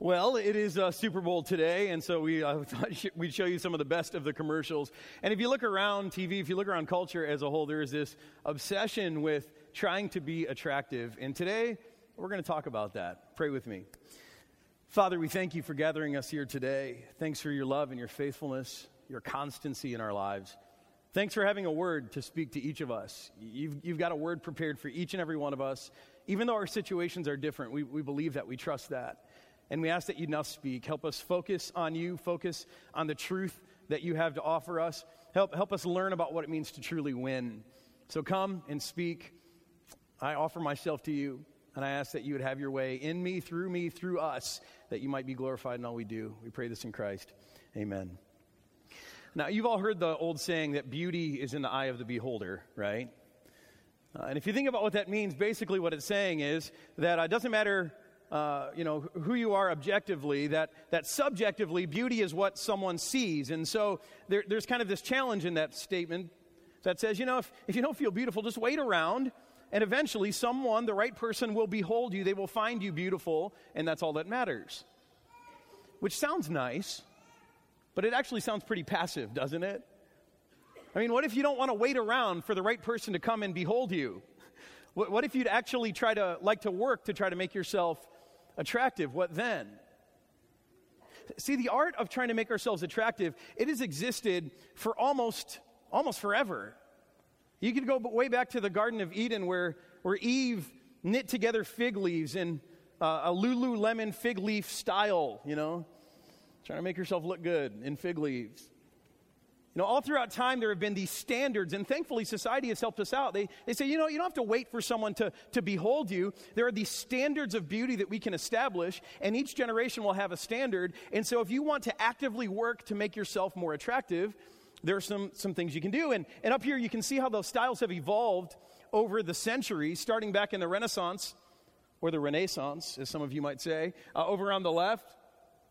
Well, it is uh, Super Bowl today, and so we uh, thought we'd show you some of the best of the commercials. And if you look around TV, if you look around culture as a whole, there is this obsession with trying to be attractive. And today, we're going to talk about that. Pray with me. Father, we thank you for gathering us here today. Thanks for your love and your faithfulness, your constancy in our lives. Thanks for having a word to speak to each of us. You've, you've got a word prepared for each and every one of us. Even though our situations are different, we, we believe that, we trust that. And we ask that you now speak. Help us focus on you, focus on the truth that you have to offer us. Help, help us learn about what it means to truly win. So come and speak. I offer myself to you, and I ask that you would have your way in me, through me, through us, that you might be glorified in all we do. We pray this in Christ. Amen. Now, you've all heard the old saying that beauty is in the eye of the beholder, right? Uh, and if you think about what that means, basically what it's saying is that it uh, doesn't matter uh, you know, who you are objectively, that, that subjectively, beauty is what someone sees. And so there, there's kind of this challenge in that statement that says, you know, if, if you don't feel beautiful, just wait around, and eventually someone, the right person, will behold you. They will find you beautiful, and that's all that matters. Which sounds nice, but it actually sounds pretty passive, doesn't it? I mean, what if you don't want to wait around for the right person to come and behold you? What, what if you'd actually try to like to work to try to make yourself attractive, what then? See, the art of trying to make ourselves attractive, it has existed for almost, almost forever. You could go way back to the Garden of Eden where, where Eve knit together fig leaves in uh, a Lululemon fig leaf style, you know, trying to make herself look good in fig leaves. You know, all throughout time, there have been these standards, and thankfully, society has helped us out. They, they say, you know, you don't have to wait for someone to, to behold you. There are these standards of beauty that we can establish, and each generation will have a standard. And so, if you want to actively work to make yourself more attractive, there are some, some things you can do. And, and up here, you can see how those styles have evolved over the centuries, starting back in the Renaissance, or the Renaissance, as some of you might say, uh, over on the left,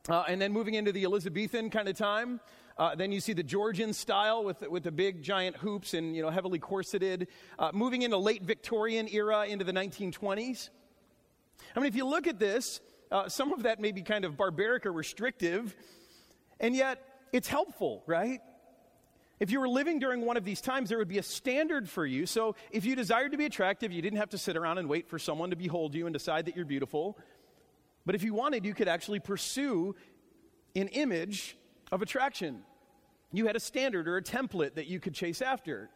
uh, and then moving into the Elizabethan kind of time. Uh, then you see the Georgian style with, with the big giant hoops and, you know, heavily corseted. Uh, moving into late Victorian era into the 1920s. I mean, if you look at this, uh, some of that may be kind of barbaric or restrictive, and yet it's helpful, right? If you were living during one of these times, there would be a standard for you. So if you desired to be attractive, you didn't have to sit around and wait for someone to behold you and decide that you're beautiful. But if you wanted, you could actually pursue an image of attraction. You had a standard or a template that you could chase after.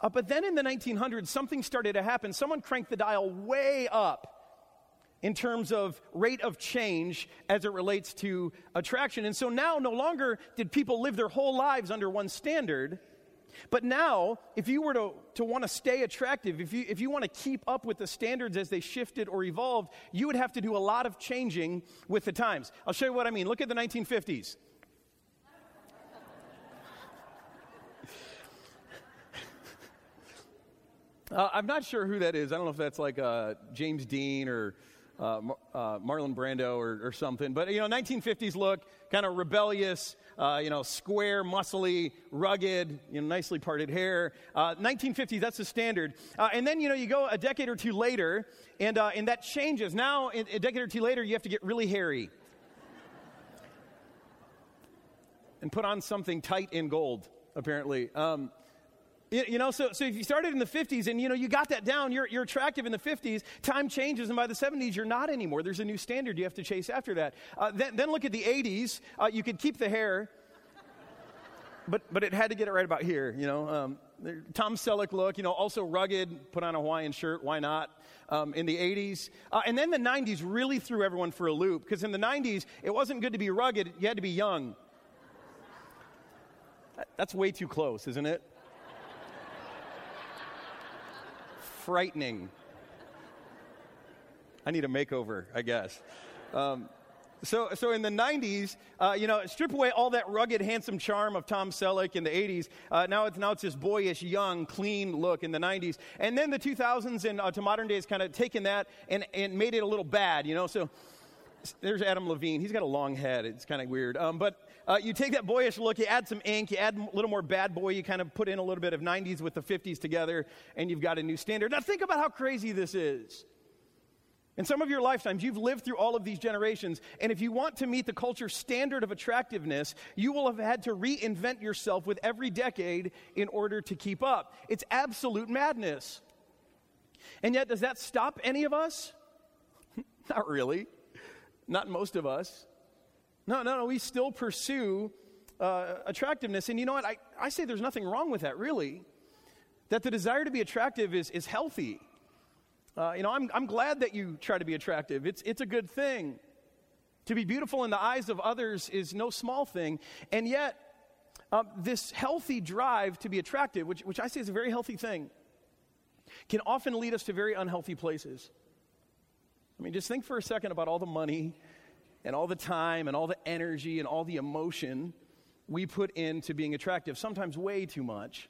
Uh, but then in the 1900s, something started to happen. Someone cranked the dial way up in terms of rate of change as it relates to attraction. And so now no longer did people live their whole lives under one standard. But now, if you were to, to want to stay attractive, if you, if you want to keep up with the standards as they shifted or evolved, you would have to do a lot of changing with the times. I'll show you what I mean. Look at the 1950s. Uh, I'm not sure who that is. I don't know if that's like uh, James Dean or uh, uh Marlon Brando or, or, something. But, you know, 1950s look, kind of rebellious, uh, you know, square, muscly, rugged, you know, nicely parted hair. 1950s, uh, that's the standard. and then, you know, you go a decade or two later, and, and that changes. Now, a decade or two later, you have to get really hairy. and put on something tight in gold, apparently. Um, you know, so, so if you started in the 50s and, you know, you got that down, you're, you're attractive in the 50s, time changes, and by the 70s, you're not anymore. There's a new standard you have to chase after that. Uh, then, then look at the 80s. Uh, you could keep the hair, but, but it had to get it right about here, you know. Um, Tom Selleck look, you know, also rugged, put on a Hawaiian shirt, why not? Um, in the 80s. Uh, and then the 90s really threw everyone for a loop because in the 90s, it wasn't good to be rugged, you had to be young. That's way too close, isn't it? Frightening. I need a makeover, I guess. Um, so, so in the 90s, uh, you know, strip away all that rugged, handsome charm of Tom Selleck in the 80s. Uh, now, it's, now it's this boyish, young, clean look in the 90s. And then the 2000s and uh, to modern days kind of taken that and, and made it a little bad, you know. So there's Adam Levine. He's got a long head. It's kind of weird. Um, but uh, you take that boyish look, you add some ink, you add a little more bad boy, you kind of put in a little bit of 90s with the 50s together, and you've got a new standard. Now, think about how crazy this is. In some of your lifetimes, you've lived through all of these generations, and if you want to meet the culture's standard of attractiveness, you will have had to reinvent yourself with every decade in order to keep up. It's absolute madness. And yet, does that stop any of us? Not really. Not most of us. No, no, no. We still pursue uh, attractiveness. And you know what? I, I say there's nothing wrong with that, really. That the desire to be attractive is, is healthy. Uh, you know, I'm, I'm glad that you try to be attractive. It's, it's a good thing. To be beautiful in the eyes of others is no small thing. And yet, uh, this healthy drive to be attractive, which, which I say is a very healthy thing, can often lead us to very unhealthy places. I mean, just think for a second about all the money and all the time and all the energy and all the emotion we put into being attractive, sometimes way too much.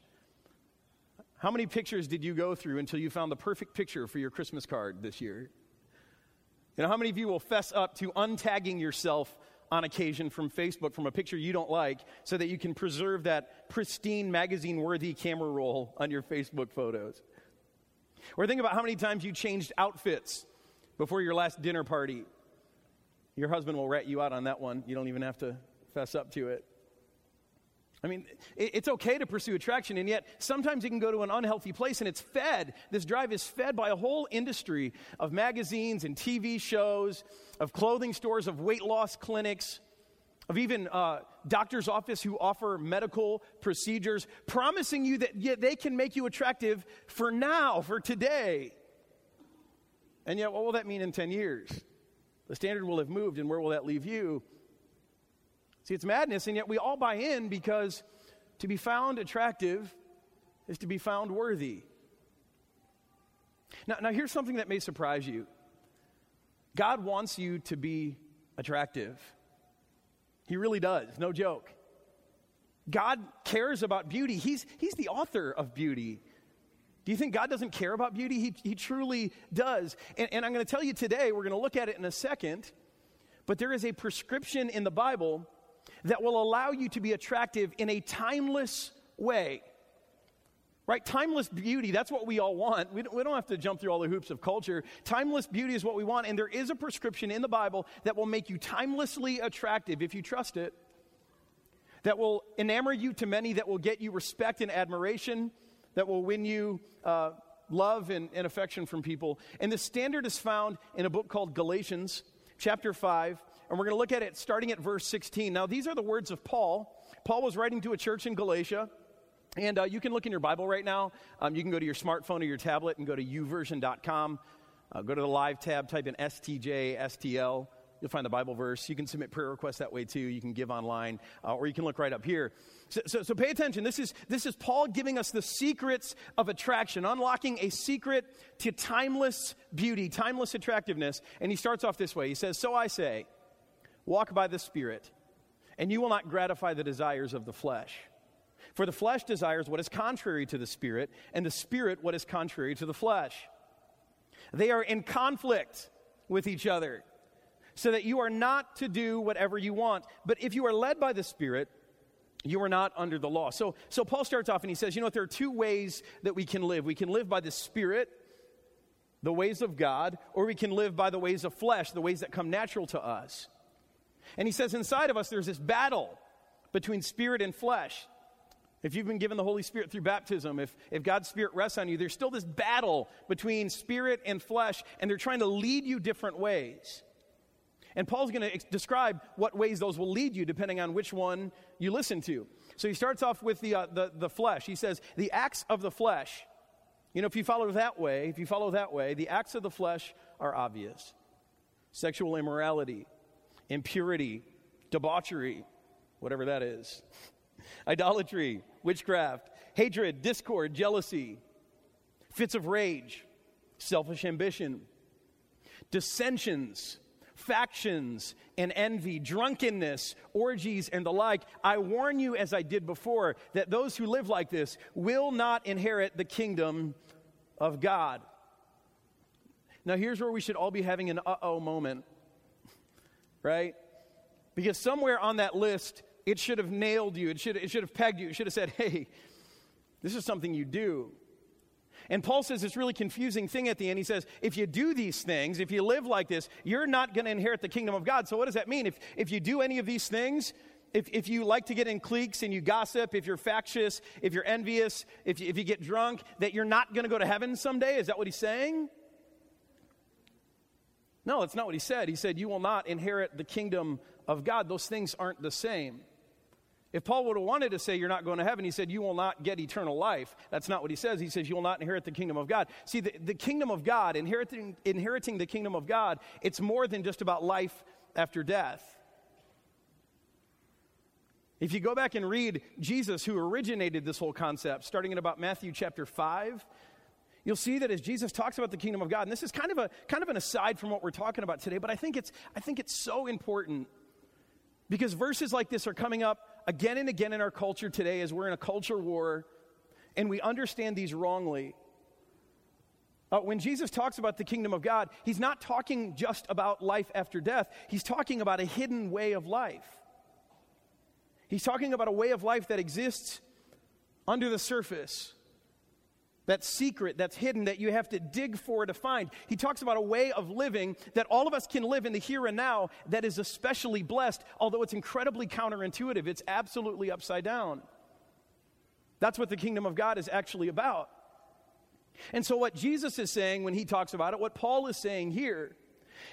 How many pictures did you go through until you found the perfect picture for your Christmas card this year? You know, how many of you will fess up to untagging yourself on occasion from Facebook from a picture you don't like so that you can preserve that pristine magazine worthy camera roll on your Facebook photos? Or think about how many times you changed outfits before your last dinner party. Your husband will rat you out on that one. You don't even have to fess up to it. I mean, it's okay to pursue attraction, and yet sometimes you can go to an unhealthy place and it's fed. This drive is fed by a whole industry of magazines and TV shows, of clothing stores, of weight loss clinics, of even uh, doctor's office who offer medical procedures, promising you that yeah, they can make you attractive for now, for today. And yet, what will that mean in 10 years? The standard will have moved, and where will that leave you? See, it's madness, and yet we all buy in because to be found attractive is to be found worthy. Now, now here's something that may surprise you God wants you to be attractive. He really does, no joke. God cares about beauty. He's, he's the author of beauty. Do you think God doesn't care about beauty? He, he truly does. And, and I'm going to tell you today, we're going to look at it in a second, but there is a prescription in the Bible that will allow you to be attractive in a timeless way. Right? Timeless beauty, that's what we all want. We don't, we don't have to jump through all the hoops of culture. Timeless beauty is what we want, and there is a prescription in the Bible that will make you timelessly attractive if you trust it, that will enamor you to many, that will get you respect and admiration, that will win you uh, love and, and affection from people. And the standard is found in a book called Galatians, chapter 5, and we're going to look at it starting at verse 16. Now, these are the words of Paul. Paul was writing to a church in Galatia. And uh, you can look in your Bible right now. Um, you can go to your smartphone or your tablet and go to youversion.com. Uh, go to the live tab, type in STJ, STL. You'll find the Bible verse. You can submit prayer requests that way too. You can give online, uh, or you can look right up here. So, so, so, pay attention. This is, this is Paul giving us the secrets of attraction, unlocking a secret to timeless beauty, timeless attractiveness. And he starts off this way He says, So I say, Walk by the Spirit, and you will not gratify the desires of the flesh. For the flesh desires what is contrary to the Spirit, and the Spirit what is contrary to the flesh. They are in conflict with each other, so that you are not to do whatever you want. But if you are led by the Spirit, you are not under the law. So, so Paul starts off and he says, you know what, there are two ways that we can live. We can live by the Spirit, the ways of God, or we can live by the ways of flesh, the ways that come natural to us. And he says, inside of us, there's this battle between spirit and flesh. If you've been given the Holy Spirit through baptism, if, if God's Spirit rests on you, there's still this battle between spirit and flesh, and they're trying to lead you different ways. And Paul's going to ex- describe what ways those will lead you depending on which one you listen to. So he starts off with the, uh, the, the flesh. He says, the acts of the flesh. You know, if you follow that way, if you follow that way, the acts of the flesh are obvious sexual immorality, impurity, debauchery, whatever that is, idolatry, witchcraft, hatred, discord, jealousy, fits of rage, selfish ambition, dissensions, factions, and envy, drunkenness, orgies, and the like. I warn you, as I did before, that those who live like this will not inherit the kingdom of God. Now, here's where we should all be having an uh oh moment right? Because somewhere on that list, it should have nailed you. It should, it should have pegged you. It should have said, hey, this is something you do. And Paul says this really confusing thing at the end. He says, if you do these things, if you live like this, you're not going to inherit the kingdom of God. So, what does that mean? If, if you do any of these things, if, if you like to get in cliques and you gossip, if you're factious, if you're envious, if you, if you get drunk, that you're not going to go to heaven someday? Is that what he's saying? No, that's not what he said. He said, You will not inherit the kingdom of God. Those things aren't the same. If Paul would have wanted to say you're not going to heaven, he said you will not get eternal life. That's not what he says. He says you will not inherit the kingdom of God. See, the, the kingdom of God, inheriting, inheriting the kingdom of God, it's more than just about life after death. If you go back and read Jesus, who originated this whole concept, starting in about Matthew chapter 5, you'll see that as Jesus talks about the kingdom of God, and this is kind of, a, kind of an aside from what we're talking about today, but I think it's, I think it's so important because verses like this are coming up again and again in our culture today as we're in a culture war and we understand these wrongly. Uh, when Jesus talks about the kingdom of God, he's not talking just about life after death, he's talking about a hidden way of life. He's talking about a way of life that exists under the surface. That's secret, that's hidden, that you have to dig for to find. He talks about a way of living that all of us can live in the here and now that is especially blessed, although it's incredibly counterintuitive. It's absolutely upside down. That's what the kingdom of God is actually about. And so, what Jesus is saying when he talks about it, what Paul is saying here,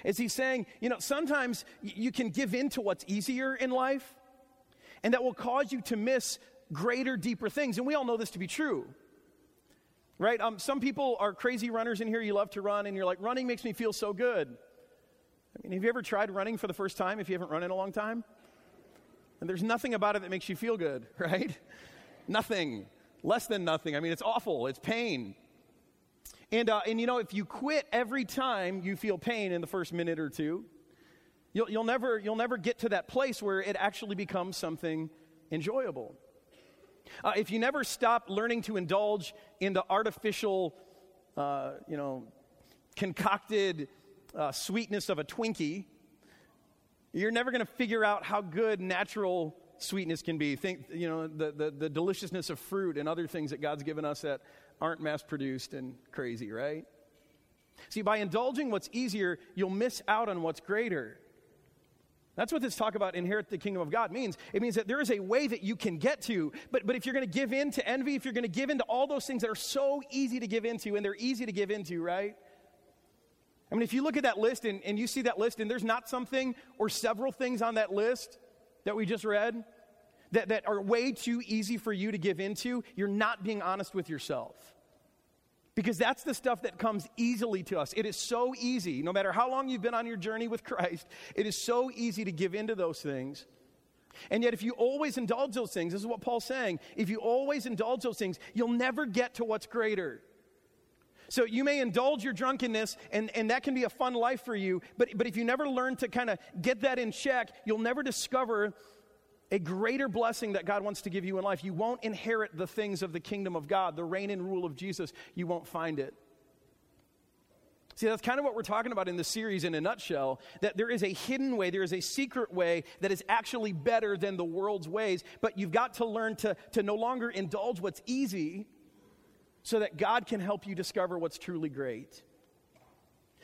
is he's saying, you know, sometimes you can give in to what's easier in life, and that will cause you to miss greater, deeper things. And we all know this to be true right? Um, some people are crazy runners in here. You love to run, and you're like, running makes me feel so good. I mean, have you ever tried running for the first time if you haven't run in a long time? And there's nothing about it that makes you feel good, right? nothing. Less than nothing. I mean, it's awful. It's pain. And, uh, and you know, if you quit every time you feel pain in the first minute or two, you'll, you'll, never, you'll never get to that place where it actually becomes something enjoyable. Uh, if you never stop learning to indulge in the artificial, uh, you know, concocted uh, sweetness of a Twinkie, you're never going to figure out how good natural sweetness can be. Think, you know, the, the, the deliciousness of fruit and other things that God's given us that aren't mass produced and crazy, right? See, by indulging what's easier, you'll miss out on what's greater. That's what this talk about inherit the kingdom of God means. It means that there is a way that you can get to, but, but if you're going to give in to envy, if you're going to give in to all those things that are so easy to give into, and they're easy to give into, right? I mean, if you look at that list and, and you see that list and there's not something or several things on that list that we just read that, that are way too easy for you to give into, you're not being honest with yourself. Because that's the stuff that comes easily to us. It is so easy, no matter how long you've been on your journey with Christ, it is so easy to give into those things. And yet, if you always indulge those things, this is what Paul's saying, if you always indulge those things, you'll never get to what's greater. So you may indulge your drunkenness, and, and that can be a fun life for you, but, but if you never learn to kind of get that in check, you'll never discover a greater blessing that God wants to give you in life. You won't inherit the things of the kingdom of God, the reign and rule of Jesus. You won't find it. See, that's kind of what we're talking about in the series in a nutshell that there is a hidden way, there is a secret way that is actually better than the world's ways, but you've got to learn to, to no longer indulge what's easy so that God can help you discover what's truly great.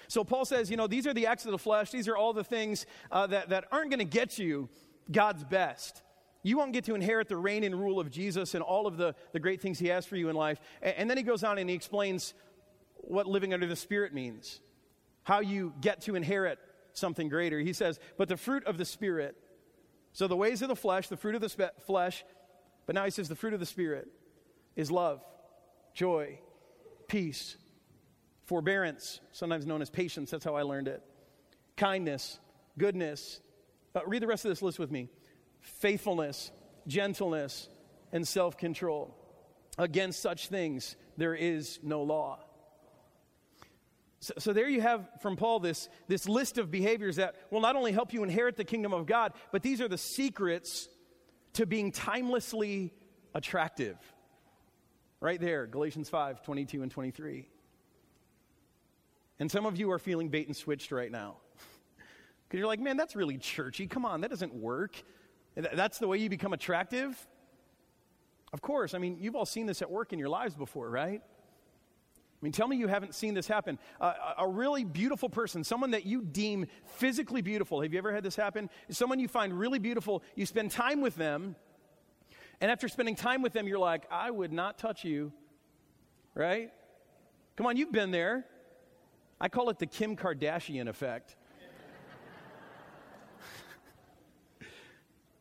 So Paul says, you know, these are the acts of the flesh, these are all the things uh, that, that aren't going to get you God's best. You won't get to inherit the reign and rule of Jesus and all of the, the great things he has for you in life. And, and then he goes on and he explains what living under the Spirit means, how you get to inherit something greater. He says, But the fruit of the Spirit, so the ways of the flesh, the fruit of the spe- flesh, but now he says the fruit of the Spirit is love, joy, peace, forbearance, sometimes known as patience. That's how I learned it. Kindness, goodness, uh, read the rest of this list with me faithfulness, gentleness, and self control. Against such things, there is no law. So, so, there you have from Paul this, this list of behaviors that will not only help you inherit the kingdom of God, but these are the secrets to being timelessly attractive. Right there, Galatians 5 22 and 23. And some of you are feeling bait and switched right now. Because you're like, man, that's really churchy. Come on, that doesn't work. That's the way you become attractive? Of course. I mean, you've all seen this at work in your lives before, right? I mean, tell me you haven't seen this happen. Uh, a really beautiful person, someone that you deem physically beautiful. Have you ever had this happen? Someone you find really beautiful, you spend time with them, and after spending time with them, you're like, I would not touch you, right? Come on, you've been there. I call it the Kim Kardashian effect.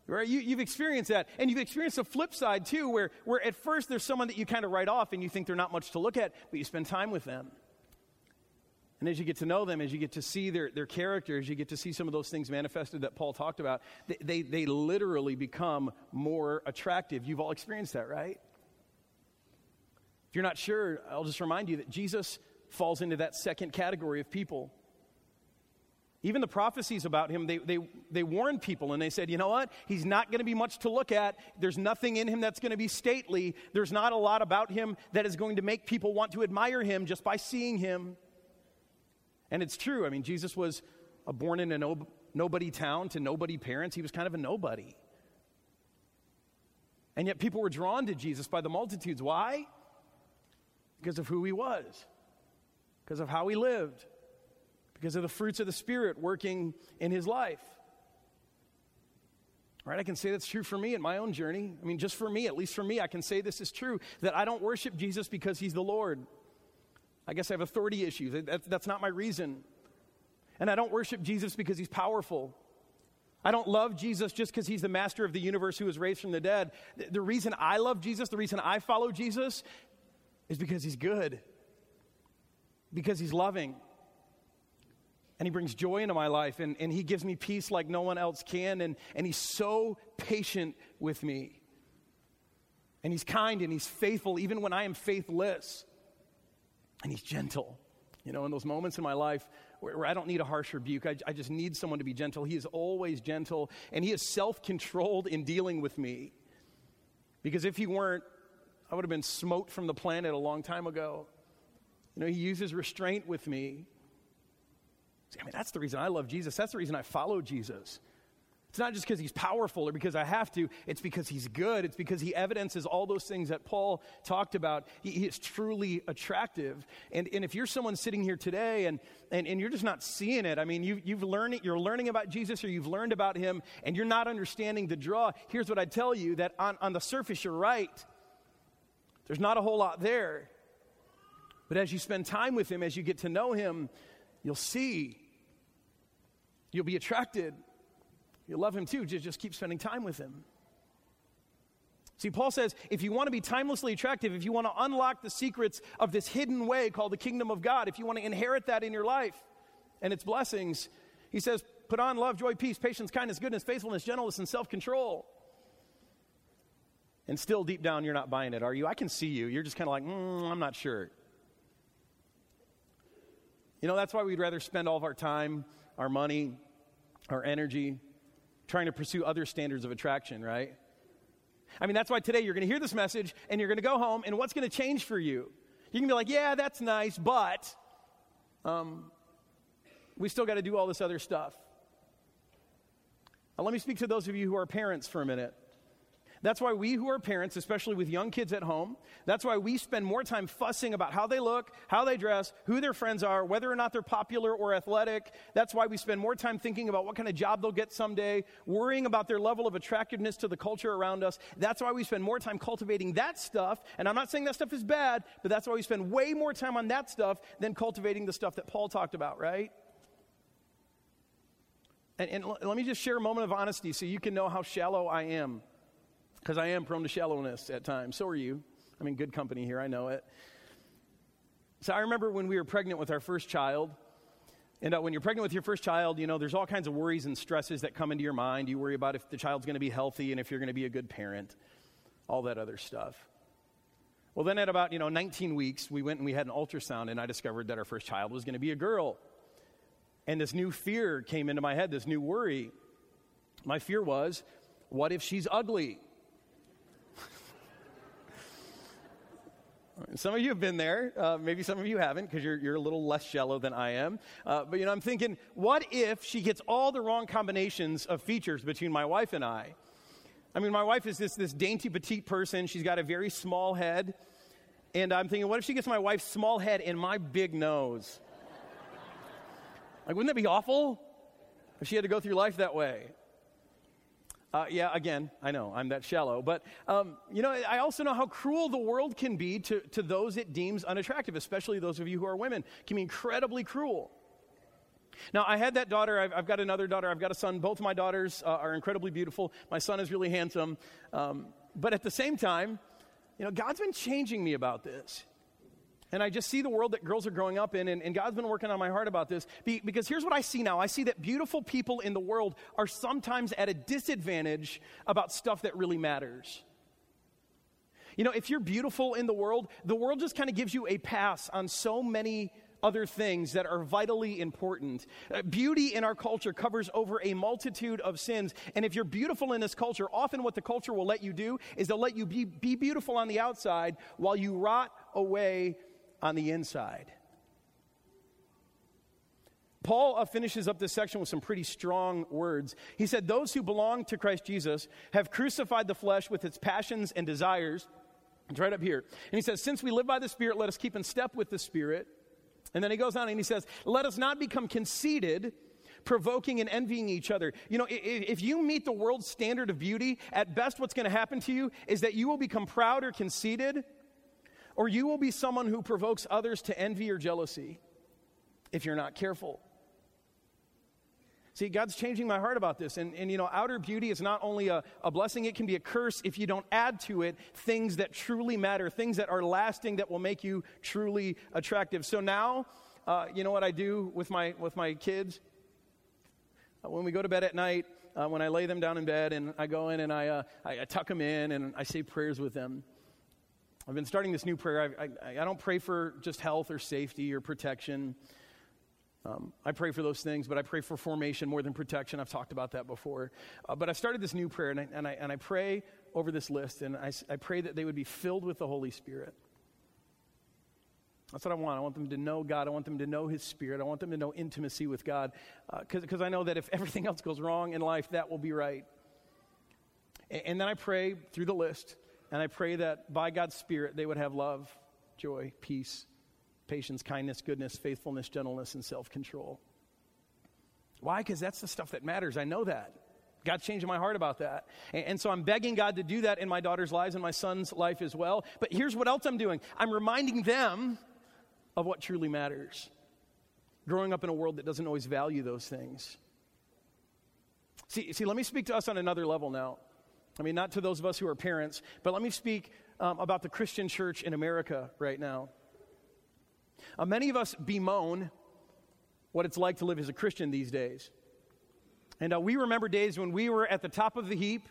Right? You, have experienced that. And you've experienced the flip side too, where, where at first there's someone that you kind of write off and you think they're not much to look at, but you spend time with them. And as you get to know them, as you get to see their, their character, as you get to see some of those things manifested that Paul talked about, they, they, they literally become more attractive. You've all experienced that, right? If you're not sure, I'll just remind you that Jesus falls into that second category of people. Even the prophecies about him, they, they, they warned people and they said, you know what? He's not going to be much to look at. There's nothing in him that's going to be stately. There's not a lot about him that is going to make people want to admire him just by seeing him. And it's true. I mean, Jesus was born in a no, nobody town to nobody parents. He was kind of a nobody. And yet people were drawn to Jesus by the multitudes. Why? Because of who he was, because of how he lived because of the fruits of the Spirit working in his life. Right? I can say that's true for me in my own journey. I mean, just for me, at least for me, I can say this is true that I don't worship Jesus because he's the Lord. I guess I have authority issues. That's, that's not my reason. And I don't worship Jesus because he's powerful. I don't love Jesus just because he's the master of the universe who was raised from the dead. The reason I love Jesus, the reason I follow Jesus, is because he's good, because he's loving, and he brings joy into my life and, and he gives me peace like no one else can and, and he's so patient with me. And he's kind and he's faithful even when i am faithless. And he's gentle. You know in those moments in my life where, where i don't need a harsh rebuke I, I just need someone to be gentle. He is always gentle and he is self-controlled in dealing with me. Because if he weren't i would have been smote from the planet a long time ago. You know he uses restraint with me I mean, that's the reason I love Jesus. That's the reason I follow Jesus. It's not just because he's powerful or because I have to, it's because he's good. It's because he evidences all those things that Paul talked about. He, he is truly attractive. And, and if you're someone sitting here today and, and, and you're just not seeing it, I mean, you, you've learned, you're learning about Jesus or you've learned about him and you're not understanding the draw, here's what I tell you that on, on the surface, you're right. There's not a whole lot there. But as you spend time with him, as you get to know him, you'll see You'll be attracted. You'll love him too. Just, just keep spending time with him. See, Paul says if you want to be timelessly attractive, if you want to unlock the secrets of this hidden way called the kingdom of God, if you want to inherit that in your life and its blessings, he says, put on love, joy, peace, patience, kindness, goodness, faithfulness, gentleness, and self control. And still deep down, you're not buying it, are you? I can see you. You're just kind of like, mm, I'm not sure. You know, that's why we'd rather spend all of our time, our money, our energy trying to pursue other standards of attraction, right? I mean, that's why today you're going to hear this message and you're going to go home, and what's going to change for you? You can be like, yeah, that's nice, but um, we still got to do all this other stuff. Now, let me speak to those of you who are parents for a minute. That's why we who are parents, especially with young kids at home, that's why we spend more time fussing about how they look, how they dress, who their friends are, whether or not they're popular or athletic. That's why we spend more time thinking about what kind of job they'll get someday, worrying about their level of attractiveness to the culture around us. That's why we spend more time cultivating that stuff. And I'm not saying that stuff is bad, but that's why we spend way more time on that stuff than cultivating the stuff that Paul talked about, right? And, and, let me just share a moment of honesty so you can know how shallow I am because I am prone to shallowness at times. So are you. I'm in good company here, I know it. So I remember when we were pregnant with our first child. And uh, when you're pregnant with your first child, you know, there's all kinds of worries and stresses that come into your mind. You worry about if the child's going to be healthy and if you're going to be a good parent, all that other stuff. Well, then at about, you know, 19 weeks, we went and we had an ultrasound, and I discovered that our first child was going to be a girl. And this new fear came into my head, this new worry. My fear was, what if she's ugly? Some of you have been there. Uh, maybe some of you haven't because you're, you're a little less shallow than I am. Uh, but, you know, I'm thinking, what if she gets all the wrong combinations of features between my wife and I? I mean, my wife is this, this dainty, petite person. She's got a very small head. And I'm thinking, what if she gets my wife's small head and my big nose? like, wouldn't that be awful if she had to go through life that way? Uh, yeah, again, I know I'm that shallow. But, um, you know, I also know how cruel the world can be to, to those it deems unattractive, especially those of you who are women. It can be incredibly cruel. Now, I had that daughter. I've, I've got another daughter. I've got a son. Both my daughters uh, are incredibly beautiful. My son is really handsome. Um, but at the same time, you know, God's been changing me about this. And I just see the world that girls are growing up in, and, and God's been working on my heart about this. Be, because here's what I see now I see that beautiful people in the world are sometimes at a disadvantage about stuff that really matters. You know, if you're beautiful in the world, the world just kind of gives you a pass on so many other things that are vitally important. Uh, beauty in our culture covers over a multitude of sins. And if you're beautiful in this culture, often what the culture will let you do is they'll let you be, be beautiful on the outside while you rot away on the inside. Paul uh, finishes up this section with some pretty strong words. He said, Those who belong to Christ Jesus have crucified the flesh with its passions and desires. It's right up here. And he says, Since we live by the Spirit, let us keep in step with the Spirit. And then he goes on and he says, Let us not become conceited, provoking and envying each other. You know, if you meet the world's standard of beauty, at best what's going to happen to you is that you will become proud or conceited or you will be someone who provokes others to envy or jealousy if you're not careful. See, God's changing my heart about this. And, and you know, outer beauty is not only a, a blessing, it can be a curse if you don't add to it things that truly matter, things that are lasting, that will make you truly attractive. So now, uh, you know what I do with my, with my kids? Uh, when we go to bed at night, uh, when I lay them down in bed and I go in and I, uh, I, I tuck them in and I say prayers with them. I've been starting this new prayer. I, I, I don't pray for just health or safety or protection. Um, I pray for those things, but I pray for formation more than protection. I've talked about that before. Uh, but I started this new prayer, and I, and I, and I pray over this list, and I, I pray that they would be filled with the Holy Spirit. That's what I want. I want them to know God. I want them to know His Spirit. I want them to know intimacy with God. Because uh, I know that if everything else goes wrong in life, that will be right. And, and then I pray through the list and I pray that by God's Spirit, they would have love, joy, peace, patience, kindness, goodness, faithfulness, gentleness, and self control. Why? Because that's the stuff that matters. I know that. God's changing my heart about that. And, and, so I'm begging God to do that in my daughter's lives and my son's life as well. But here's what else I'm doing I'm reminding them of what truly matters. Growing up in a world that doesn't always value those things. See, see, let me speak to us on another level now. I mean, not to those of us who are parents, but let me speak um, about the Christian church in America right now. Uh, many of us bemoan what it's like to live as a Christian these days. And uh, we remember days when we were at the top of the heap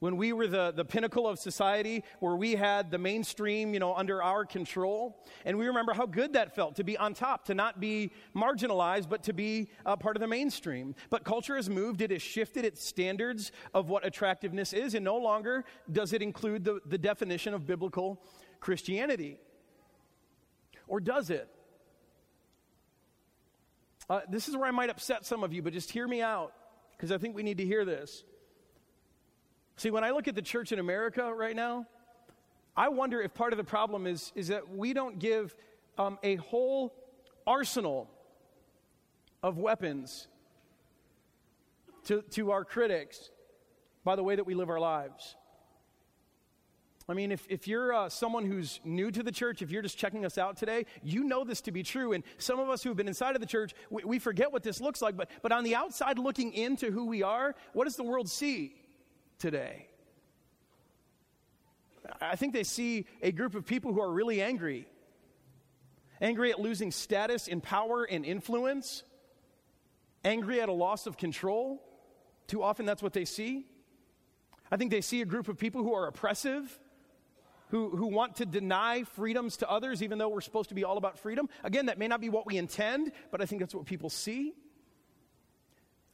when we were the, the pinnacle of society, where we had the mainstream, you know, under our control. And we remember how good that felt to be on top, to not be marginalized, but to be part of the mainstream. But culture has moved, it has shifted its standards of what attractiveness is, and no longer does it include the, the definition of biblical Christianity. Or does it? Uh, this is where I might upset some of you, but just hear me out, because I think we need to hear this. See, when I look at the church in America right now, I wonder if part of the problem is, is that we don't give um, a whole arsenal of weapons to, to our critics by the way that we live our lives. I mean, if, if you're uh, someone who's new to the church, if you're just checking us out today, you know this to be true. And some of us who've been inside of the church, we, we forget what this looks like. But, but on the outside, looking into who we are, what does the world see? Today. I think they see a group of people who are really angry. Angry at losing status in power and influence. Angry at a loss of control. Too often that's what they see. I think they see a group of people who are oppressive, who, who want to deny freedoms to others, even though we're supposed to be all about freedom. Again, that may not be what we intend, but I think that's what people see.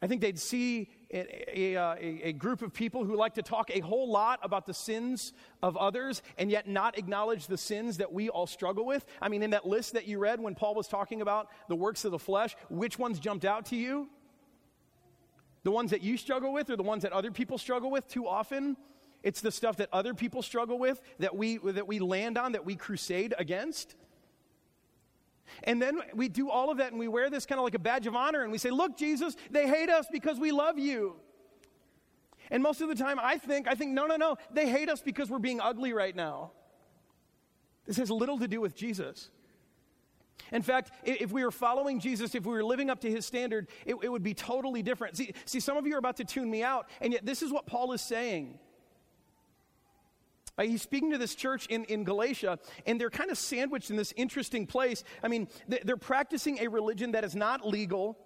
I think they'd see a, a, a, group of people who like to talk a whole lot about the sins of others and yet not acknowledge the sins that we all struggle with. I mean, in that list that you read when Paul was talking about the works of the flesh, which ones jumped out to you? The ones that you struggle with or the ones that other people struggle with too often? It's the stuff that other people struggle with, that we, that we land on, that we crusade against. And then we do all of that and we wear this kind of like a badge of honor and we say, Look, Jesus, they hate us because we love you. And most of the time, I think, I think, no, no, no, they hate us because we're being ugly right now. This has little to do with Jesus. In fact, if we were following Jesus, if we were living up to his standard, it, it, would be totally different. See, see, some of you are about to tune me out, and yet this is what Paul is saying. Uh, he's speaking to this church in, in Galatia, and they're kind of sandwiched in this interesting place. I mean, they're practicing a religion that is not legal.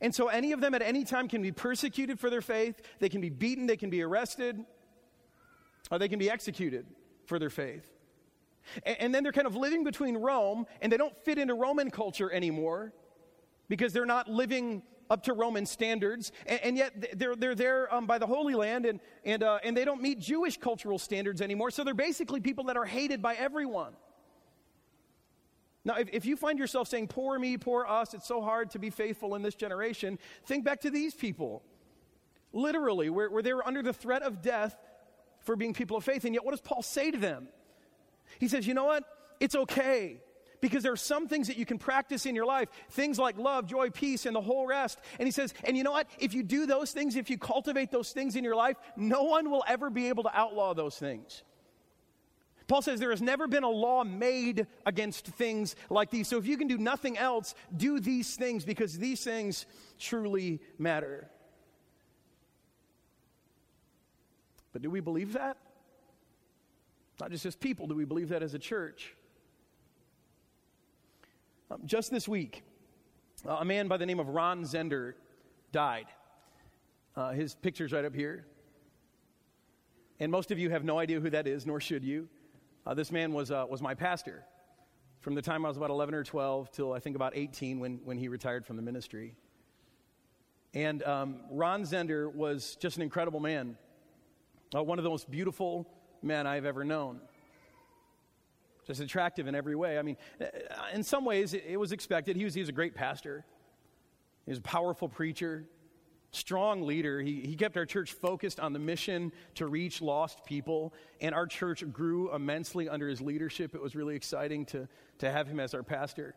And so, any of them at any time can be persecuted for their faith, they can be beaten, they can be arrested, or they can be executed for their faith. And, and then they're kind of living between Rome, and they don't fit into Roman culture anymore because they're not living up to Roman standards, and, and yet they're, they're there um, by the Holy Land, and, and, uh, and they don't meet Jewish cultural standards anymore. So they're basically people that are hated by everyone. Now, if, if you find yourself saying, poor me, poor us, it's so hard to be faithful in this generation, think back to these people. Literally, where, where they were under the threat of death for being people of faith. And yet, what does Paul say to them? He says, you know what? It's okay because there are some things that you can practice in your life, things like love, joy, peace, and the whole rest. And he says, and you know what? If you do those things, if you cultivate those things in your life, no one will ever be able to outlaw those things. Paul says there has never been a law made against things like these. So if you can do nothing else, do these things because these things truly matter. But do we believe that? Not just as people, do we believe that as a church? Just this week, uh, a man by the name of Ron Zender died. Uh, his picture's right up here. And most of you have no idea who that is, nor should you. Uh, this man was, uh, was my pastor from the time I was about 11 or 12 till I think about 18 when, when he retired from the ministry. And um, Ron Zender was just an incredible man, uh, one of the most beautiful men I've ever known just attractive in every way. I mean, uh, in some ways, it, was expected. He was, he was a great pastor, he was a powerful preacher, strong leader. He, he kept our church focused on the mission to reach lost people, and our church grew immensely under his leadership. It was really exciting to, to have him as our pastor.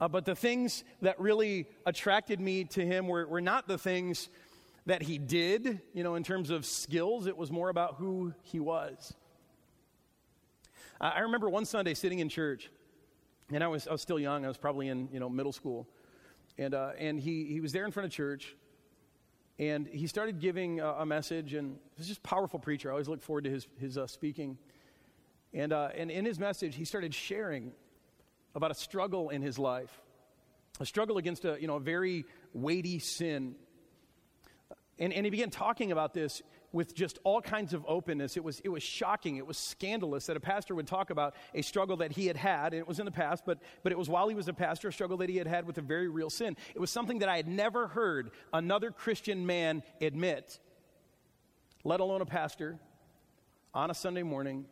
Uh, but the things that really attracted me to him were, were not the things that he did, you know, in terms of skills. It was more about who he was. I remember one Sunday sitting in church, and I was, I was still young. I was probably in you know, middle school. And, uh, and he, he was there in front of church, and he started giving a, a message, and he was just a powerful preacher. I always look forward to his, his uh, speaking. And, uh, and in his message, he started sharing about a struggle in his life, a struggle against a, you know, a very weighty sin. And, and he began talking about this with just all kinds of openness. It was, it was shocking. It was scandalous that a pastor would talk about a struggle that he had had, and it was in the past, but, but it was while he was a pastor, a struggle that he had had with a very real sin. It was something that I had never heard another Christian man admit, let alone a pastor, on a Sunday morning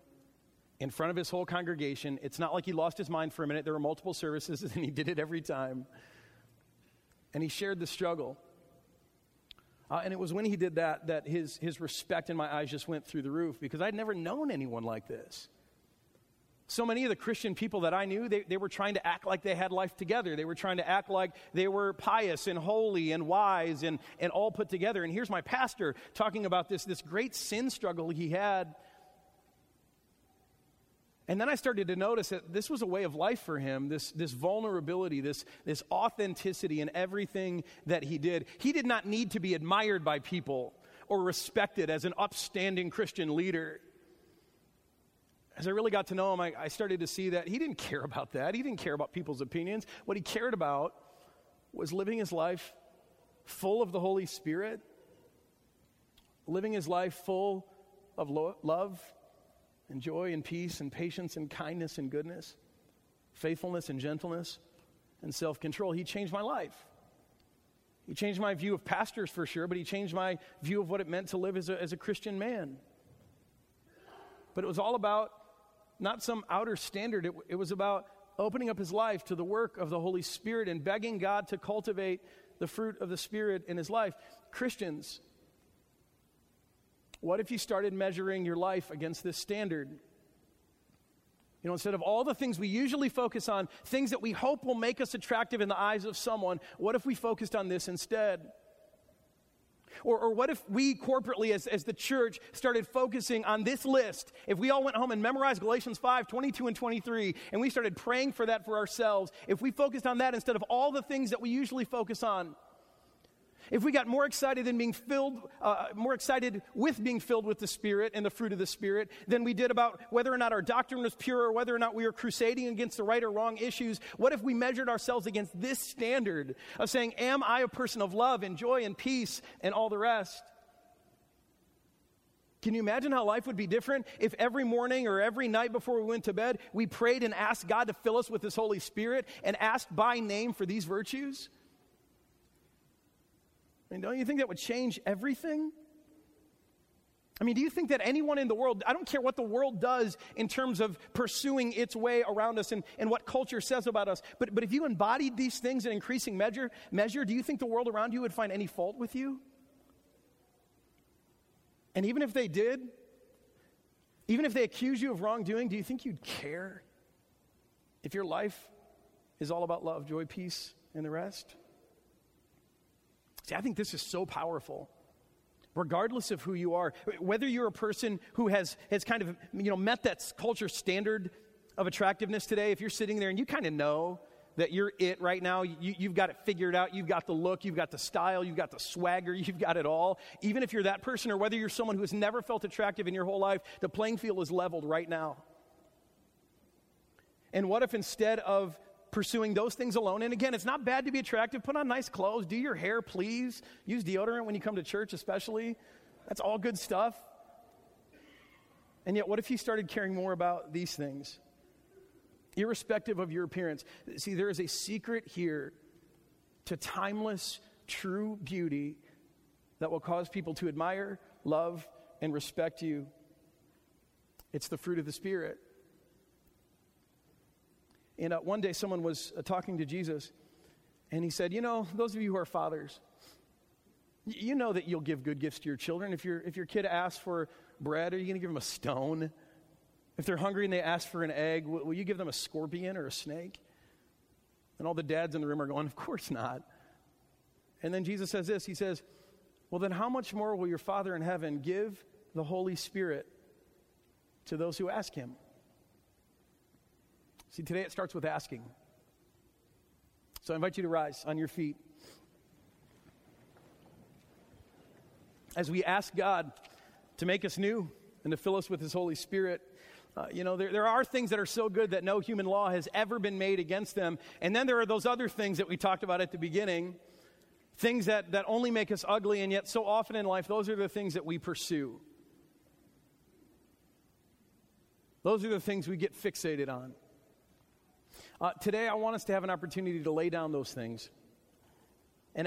in front of his whole congregation. It's not like he lost his mind for a minute. There were multiple services, and he did it every time. And he shared the struggle. Uh, and it was when he did that that his, his respect in my eyes just went through the roof because I'd never known anyone like this. So many of the Christian people that I knew, they, they were trying to act like they had life together. They were trying to act like they were pious and holy and wise and, and all put together. And here's my pastor talking about this, this great sin struggle he had and then I started to notice that this was a way of life for him this, this vulnerability, this, this authenticity in everything that he did. He did not need to be admired by people or respected as an upstanding Christian leader. As I really got to know him, I, I started to see that he didn't care about that. He didn't care about people's opinions. What he cared about was living his life full of the Holy Spirit, living his life full of lo- love and joy and peace and patience and kindness and goodness, faithfulness and gentleness and self control. He changed my life. He changed my view of pastors for sure, but he changed my view of what it meant to live as a, as a Christian man. But it was all about not some outer standard, it, it was about opening up his life to the work of the Holy Spirit and begging God to cultivate the fruit of the Spirit in his life. Christians, What if you started measuring your life against this standard? You know, instead of all the things we usually focus on, things that we hope will make us attractive in the eyes of someone, what if we focused on this instead? Or, or what if we corporately, as, as the church, started focusing on this list? If we all went home and memorized Galatians 5 22 and 23, and we started praying for that for ourselves, if we focused on that instead of all the things that we usually focus on, if we got more excited than being filled, uh, more excited with being filled with the Spirit and the fruit of the Spirit than we did about whether or not our doctrine was pure or whether or not we were crusading against the right or wrong issues, what if we measured ourselves against this standard of saying, Am I a person of love and joy and peace and all the rest? Can you imagine how life would be different if every morning or every night before we went to bed, we prayed and asked God to fill us with His Holy Spirit and asked by name for these virtues? I mean, don't you think that would change everything? I mean, do you think that anyone in the world, I don't care what the world does in terms of pursuing its way around us and, and what culture says about us, but, but if you embodied these things in increasing measure, measure, do you think the world around you would find any fault with you? And even if they did, even if they accuse you of wrongdoing, do you think you'd care if your life is all about love, joy, peace, and the rest? See, I think this is so powerful. Regardless of who you are, whether you're a person who has, has kind of you know, met that culture standard of attractiveness today, if you're sitting there and you kind of know that you're it right now, you, you've got it figured out, you've got the look, you've got the style, you've got the swagger, you've got it all. Even if you're that person, or whether you're someone who has never felt attractive in your whole life, the playing field is leveled right now. And what if instead of pursuing those things alone. And again, it's not bad to be attractive. Put on nice clothes, do your hair, please. Use deodorant when you come to church, especially. That's all good stuff. And yet, what if you started caring more about these things? Irrespective of your appearance. See, there is a secret here to timeless, true beauty that will cause people to admire, love, and respect you. It's the fruit of the Spirit. And uh, one day someone was uh, talking to Jesus, and he said, You know, those of you who are fathers, y- you know that you'll give good gifts to your children. If, your if your kid asks for bread, are you going to give them a stone? If they're hungry and they ask for an egg, will, will you give them a scorpion or a snake? And all the dads in the room are going, Of course not. And then Jesus says this He says, Well, then how much more will your Father in heaven give the Holy Spirit to those who ask him? See, today it starts with asking. So I invite you to rise on your feet. As we ask God to make us new and to fill us with His Holy Spirit, uh, you know, there, there are things that are so good that no human law has ever been made against them. And then there are those other things that we talked about at the beginning things that, that only make us ugly, and yet so often in life, those are the things that we pursue. Those are the things we get fixated on. Uh, today, I want us to have an opportunity to lay down those things.